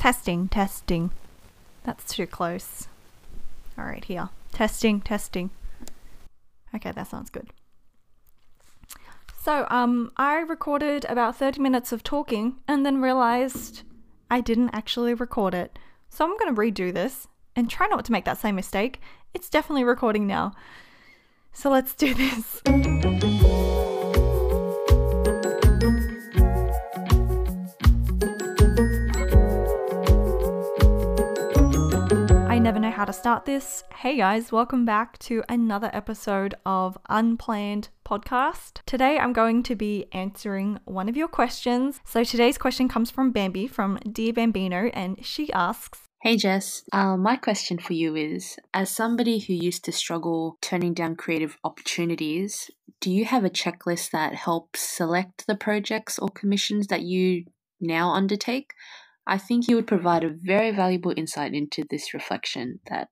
Testing, testing. That's too close. All right, here. Testing, testing. Okay, that sounds good. So, um, I recorded about 30 minutes of talking and then realized I didn't actually record it. So, I'm going to redo this and try not to make that same mistake. It's definitely recording now. So, let's do this. How to start this. Hey guys, welcome back to another episode of Unplanned Podcast. Today I'm going to be answering one of your questions. So today's question comes from Bambi from Dear Bambino, and she asks Hey Jess, uh, my question for you is As somebody who used to struggle turning down creative opportunities, do you have a checklist that helps select the projects or commissions that you now undertake? I think you would provide a very valuable insight into this reflection that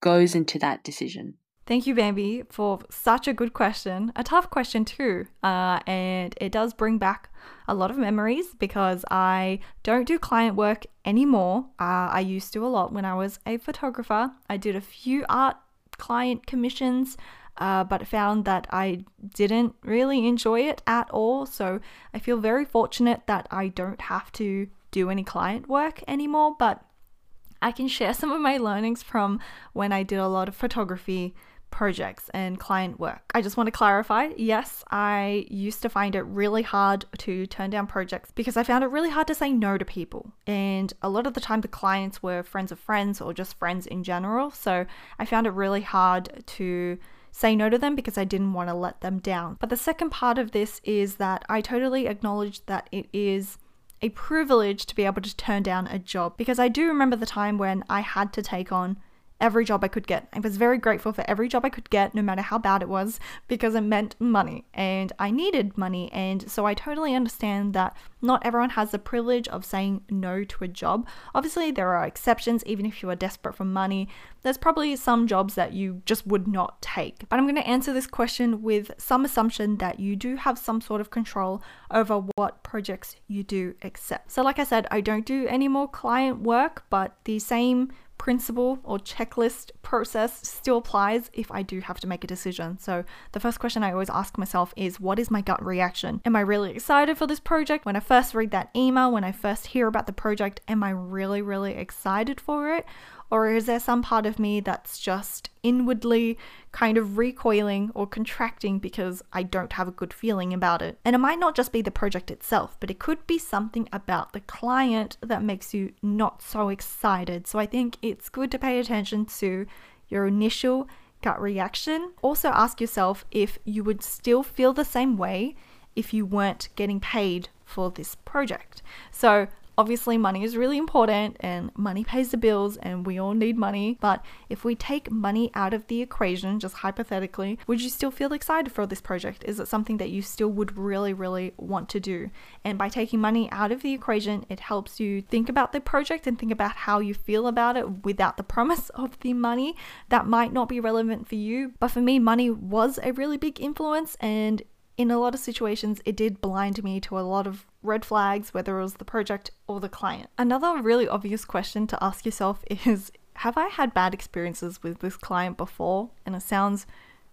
goes into that decision. Thank you, Bambi, for such a good question. A tough question, too. Uh, and it does bring back a lot of memories because I don't do client work anymore. Uh, I used to a lot when I was a photographer. I did a few art client commissions. Uh, but found that I didn't really enjoy it at all. So I feel very fortunate that I don't have to do any client work anymore. But I can share some of my learnings from when I did a lot of photography projects and client work. I just want to clarify yes, I used to find it really hard to turn down projects because I found it really hard to say no to people. And a lot of the time, the clients were friends of friends or just friends in general. So I found it really hard to say no to them because I didn't want to let them down. But the second part of this is that I totally acknowledge that it is a privilege to be able to turn down a job because I do remember the time when I had to take on every job I could get. I was very grateful for every job I could get, no matter how bad it was, because it meant money and I needed money. And so I totally understand that not everyone has the privilege of saying no to a job. Obviously, there are exceptions, even if you are desperate for money. There's probably some jobs that you just would not take. But I'm going to answer this question with some assumption that you do have some sort of control over what projects you do accept. So, like I said, I don't do any more client work, but the same principle or checklist process still applies if I do have to make a decision. So, the first question I always ask myself is what is my gut reaction? Am I really excited for this project? When I first read that email, when I first hear about the project, am I really, really excited for it? Or is there some part of me that's just inwardly kind of recoiling or contracting because I don't have a good feeling about it? And it might not just be the project itself, but it could be something about the client that makes you not so excited. So I think it's good to pay attention to your initial gut reaction. Also, ask yourself if you would still feel the same way if you weren't getting paid for this project. So, Obviously, money is really important and money pays the bills and we all need money. But if we take money out of the equation, just hypothetically, would you still feel excited for this project? Is it something that you still would really, really want to do? And by taking money out of the equation, it helps you think about the project and think about how you feel about it without the promise of the money. That might not be relevant for you, but for me, money was a really big influence and in a lot of situations, it did blind me to a lot of red flags, whether it was the project or the client. Another really obvious question to ask yourself is Have I had bad experiences with this client before? And it sounds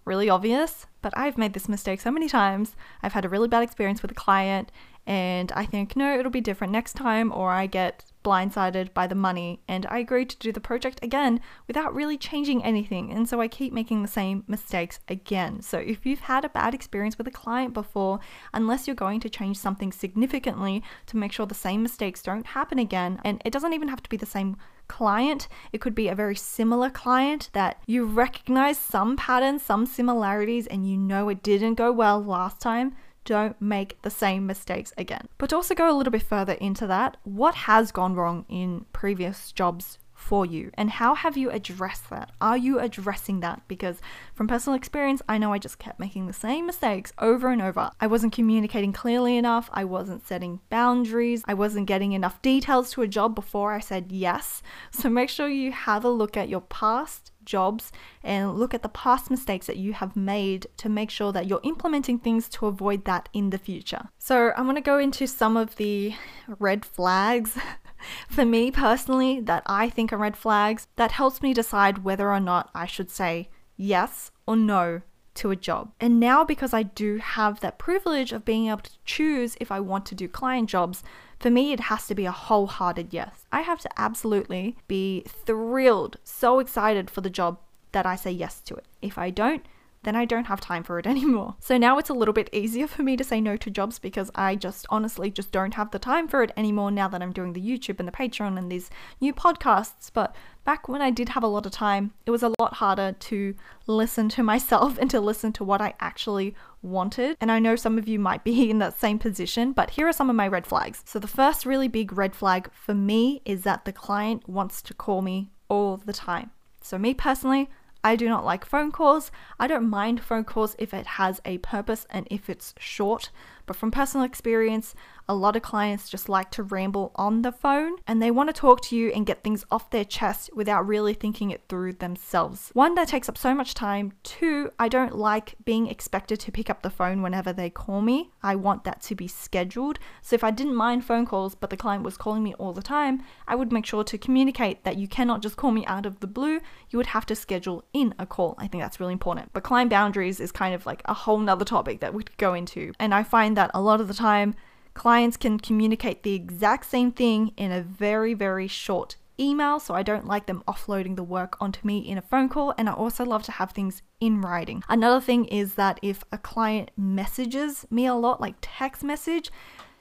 really obvious, but I've made this mistake so many times. I've had a really bad experience with a client, and I think, no, it'll be different next time, or I get blindsided by the money and I agree to do the project again without really changing anything. And so I keep making the same mistakes again. So if you've had a bad experience with a client before, unless you're going to change something significantly to make sure the same mistakes don't happen again, and it doesn't even have to be the same client. It could be a very similar client that you recognize some patterns, some similarities, and you know it didn't go well last time don't make the same mistakes again. But to also go a little bit further into that, what has gone wrong in previous jobs for you and how have you addressed that? Are you addressing that? Because from personal experience, I know I just kept making the same mistakes over and over. I wasn't communicating clearly enough, I wasn't setting boundaries, I wasn't getting enough details to a job before I said yes. So make sure you have a look at your past jobs and look at the past mistakes that you have made to make sure that you're implementing things to avoid that in the future. So, I'm going to go into some of the red flags for me personally, that I think are red flags, that helps me decide whether or not I should say yes or no to a job. And now, because I do have that privilege of being able to choose if I want to do client jobs, for me, it has to be a wholehearted yes. I have to absolutely be thrilled, so excited for the job that I say yes to it. If I don't, then I don't have time for it anymore. So now it's a little bit easier for me to say no to jobs because I just honestly just don't have the time for it anymore now that I'm doing the YouTube and the Patreon and these new podcasts. But back when I did have a lot of time, it was a lot harder to listen to myself and to listen to what I actually wanted. And I know some of you might be in that same position, but here are some of my red flags. So the first really big red flag for me is that the client wants to call me all the time. So, me personally, I do not like phone calls. I don't mind phone calls if it has a purpose and if it's short. But from personal experience, a lot of clients just like to ramble on the phone and they want to talk to you and get things off their chest without really thinking it through themselves. One, that takes up so much time. Two, I don't like being expected to pick up the phone whenever they call me. I want that to be scheduled. So if I didn't mind phone calls, but the client was calling me all the time, I would make sure to communicate that you cannot just call me out of the blue. You would have to schedule in a call. I think that's really important. But client boundaries is kind of like a whole nother topic that we could go into. And I find find that a lot of the time clients can communicate the exact same thing in a very, very short email. So I don't like them offloading the work onto me in a phone call. And I also love to have things in writing. Another thing is that if a client messages me a lot, like text message,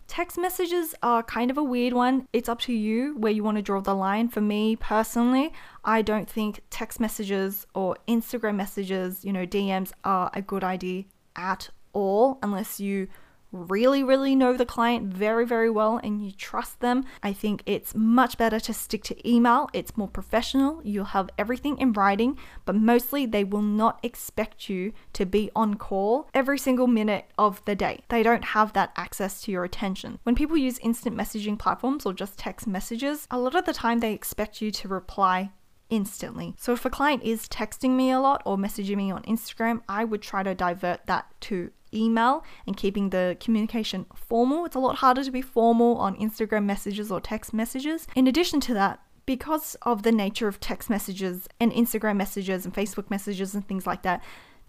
Text messages are kind of a weird one. It's up to you where you want to draw the line. For me personally, I don't think text messages or Instagram messages, you know, DMs are a good idea at all unless you really, really know the client very, very well and you trust them, I think it's much better to stick to email. It's more professional. You'll have everything in writing, but mostly they will not expect you to be on call every single minute of the day. They don't have that access to your attention. When people use instant messaging platforms or just text messages, a lot of the time they expect you to reply instantly. So if a client is texting me a lot or messaging me on Instagram, I would try to divert that to email and keeping the communication formal. It's a lot harder to be formal on Instagram messages or text messages. In addition to that, because of the nature of text messages and Instagram messages and Facebook messages and things like that,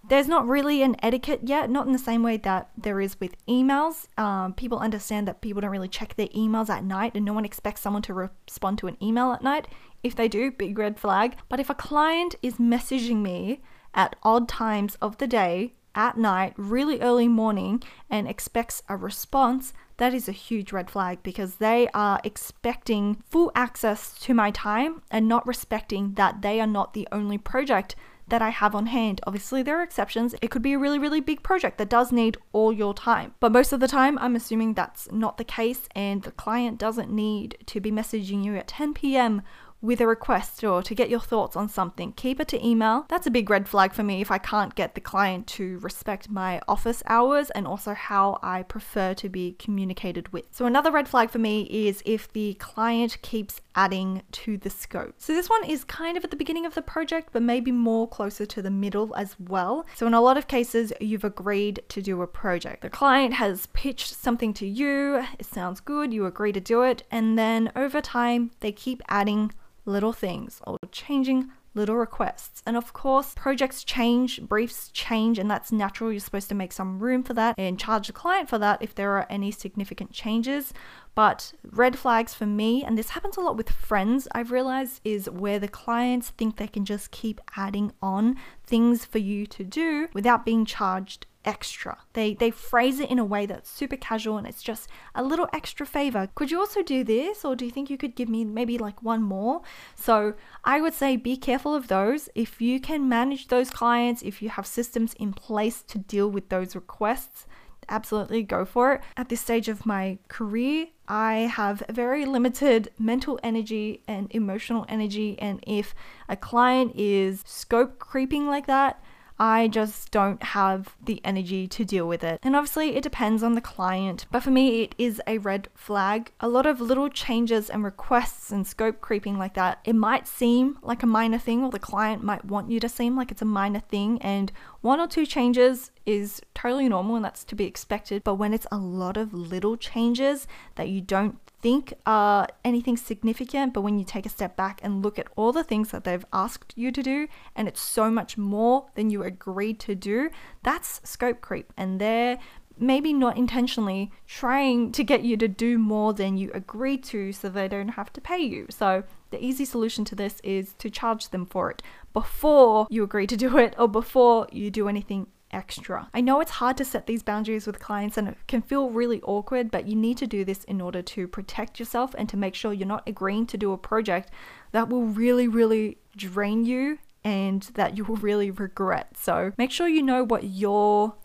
there's not really an etiquette yet, not in the same way that there is with emails. Um, people understand that people don't really check their emails at night, and no one expects someone to respond to an email at night. If they do, big red flag. But if a client is messaging me at odd times of the day at night, really early morning, and expects a response, that is a huge red flag because they are expecting full access to my time and not respecting that they are not the only project that I have on hand. Obviously, there are exceptions. It could be a really, really big project that does need all your time. But most of the time, I'm assuming that's not the case, and the client doesn't need to be messaging you at 10 p.m with a request or to get your thoughts on something, keep it to email. That's a big red flag for me if I can't get the client to respect my office hours and also how I prefer to be communicated with. So, another red flag for me is if the client keeps adding to the scope. So, this one is kind of at the beginning of the project, but maybe more closer to the middle as well. So, in a lot of cases, you've agreed to do a project. The client has pitched something to you, it sounds good, you agree to do it, and then over time, they keep adding little things or changing little requests. And of course, projects change, briefs change, and that's natural. You're supposed to make some room for that and charge the client for that if there are any significant changes. But red flags for me, and this happens a lot with friends, I've realized is where the clients think they can just keep adding on things for you to do without being charged extra. They they phrase it in a way that's super casual and it's just a little extra favor. Could you also do this or do you think you could give me maybe like one more? So, I would say be careful of those. If you can manage those clients, if you have systems in place to deal with those requests, absolutely go for it. At this stage of my career, I have very limited mental energy and emotional energy and if a client is scope creeping like that, I just don't have the energy to deal with it. And obviously, it depends on the client, but for me, it is a red flag. A lot of little changes and requests and scope creeping like that, it might seem like a minor thing, or the client might want you to seem like it's a minor thing, and one or two changes is totally normal and that's to be expected. But when it's a lot of little changes that you don't think are anything significant, but when you take a step back and look at all the things that they've asked you to do, and it's so much more than you agreed to do, that's scope creep. And they're maybe not intentionally trying to get you to do more than you agreed to so they don't have to pay you. So the easy solution to this is to charge them for it before you agree to do it or before you do anything extra. I know it's hard to set these boundaries with clients and it can feel really awkward, but you need to do this in order to protect yourself and to make sure you're not agreeing to do a project that will really, really drain you and that you will really regret. So make sure you know what your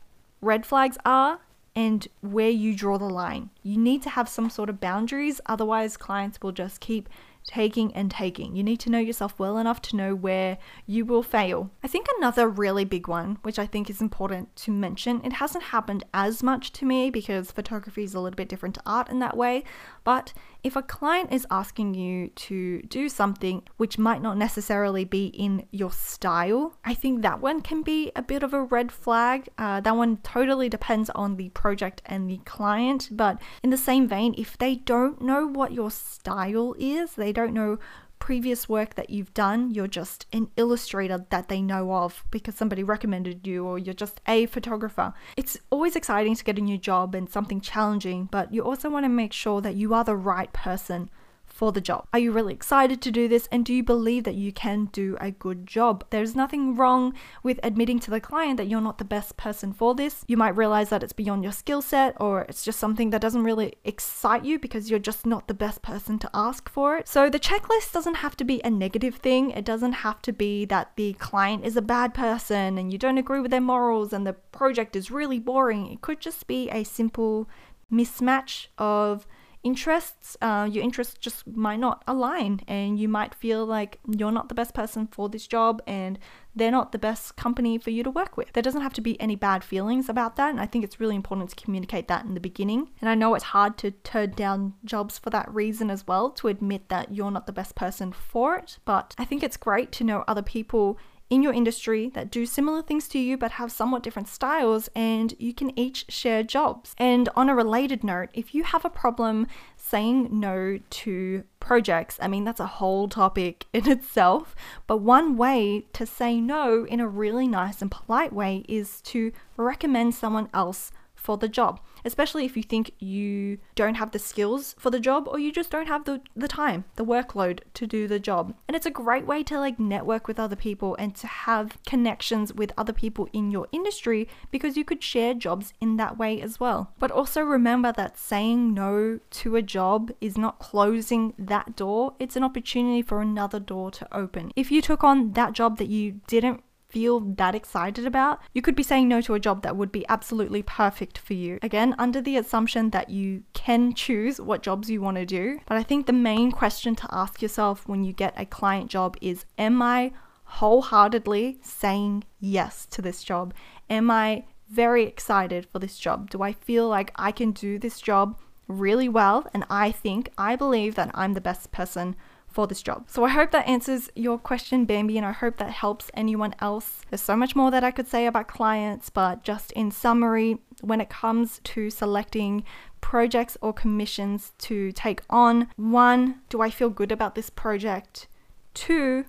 red flags are and where you draw the line. You need to have some sort of boundaries, otherwise, clients will just keep taking and taking. You need to know yourself well enough to know where you will fail. I think another really big one, which I think is important to mention, it hasn't happened as much to me because photography is a little bit different to art in that way, but if a client is asking you to do something which might not necessarily be in your style, I think that one can be a bit of a red flag. Uh, that one totally depends on the project and the client, but in the same vein, if they don't know what your style is, they don't know previous work that you've done, you're just an illustrator that they know of because somebody recommended you, or you're just a photographer. It's always exciting to get a new job and something challenging, but you also want to make sure that you are the right person for the job? Are you really excited to do this? And do you believe that you can do a good job? There's nothing wrong with admitting to the client that you're not the best person for this. You might realize that it's beyond your skill set or it's just something that doesn't really excite you because you're just not the best person to ask for it. So the checklist doesn't have to be a negative thing. It doesn't have to be that the client is a bad person and you don't agree with their morals and the project is really boring. It could just be a simple mismatch of interests, uh, your interests just might not align, and you might feel like you're not the best person for this job and they're not the best company for you to work with. There doesn't have to be any bad feelings about that, and I think it's really important to communicate that in the beginning. And I know it's hard to turn down jobs for that reason as well, to admit that you're not the best person for it, but I think it's great to know other people in your industry that do similar things to you but have somewhat different styles, and you can each share jobs. And on a related note, if you have a problem saying no to projects, I mean, that's a whole topic in itself, but one way to say no in a really nice and polite way is to recommend someone else for the job, especially if you think you don't have the skills for the job or you just don't have the, the time, the workload to do the job. And it's a great way to like network with other people and to have connections with other people in your industry because you could share jobs in that way as well. But also remember that saying no to a job is not closing that door, it's an opportunity for another door to open. If you took on that job that you didn't feel that excited about, you could be saying no to a job that would be absolutely perfect for you. Again, under the assumption that you can choose what jobs you want to do. But I think the main question to ask yourself when you get a client job is Am I wholeheartedly saying yes to this job? Am I very excited for this job? Do I feel like I can do this job really well? And I think, I believe that I'm the best person for this job. So I hope that answers your question, Bambi, and I hope that helps anyone else. There's so much more that I could say about clients, but just in summary, when it comes to selecting projects or commissions to take on, one, do I feel good about this project? Two,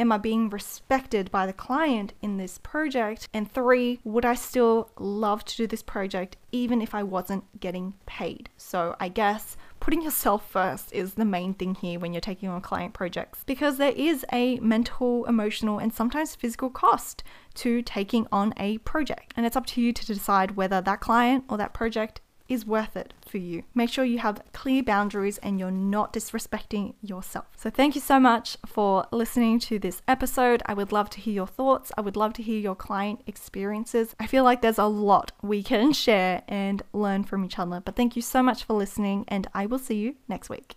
am I being respected by the client in this project? And three, would I still love to do this project even if I wasn't getting paid? So I guess putting yourself first is the main thing here when you're taking on client projects because there is a mental, emotional, and sometimes physical cost to taking on a project. And it's up to you to decide whether that client or that project is worth it for you. Make sure you have clear boundaries and you're not disrespecting yourself. So, thank you so much for listening to this episode. I would love to hear your thoughts. I would love to hear your client experiences. I feel like there's a lot we can share and learn from each other. But thank you so much for listening, and I will see you next week.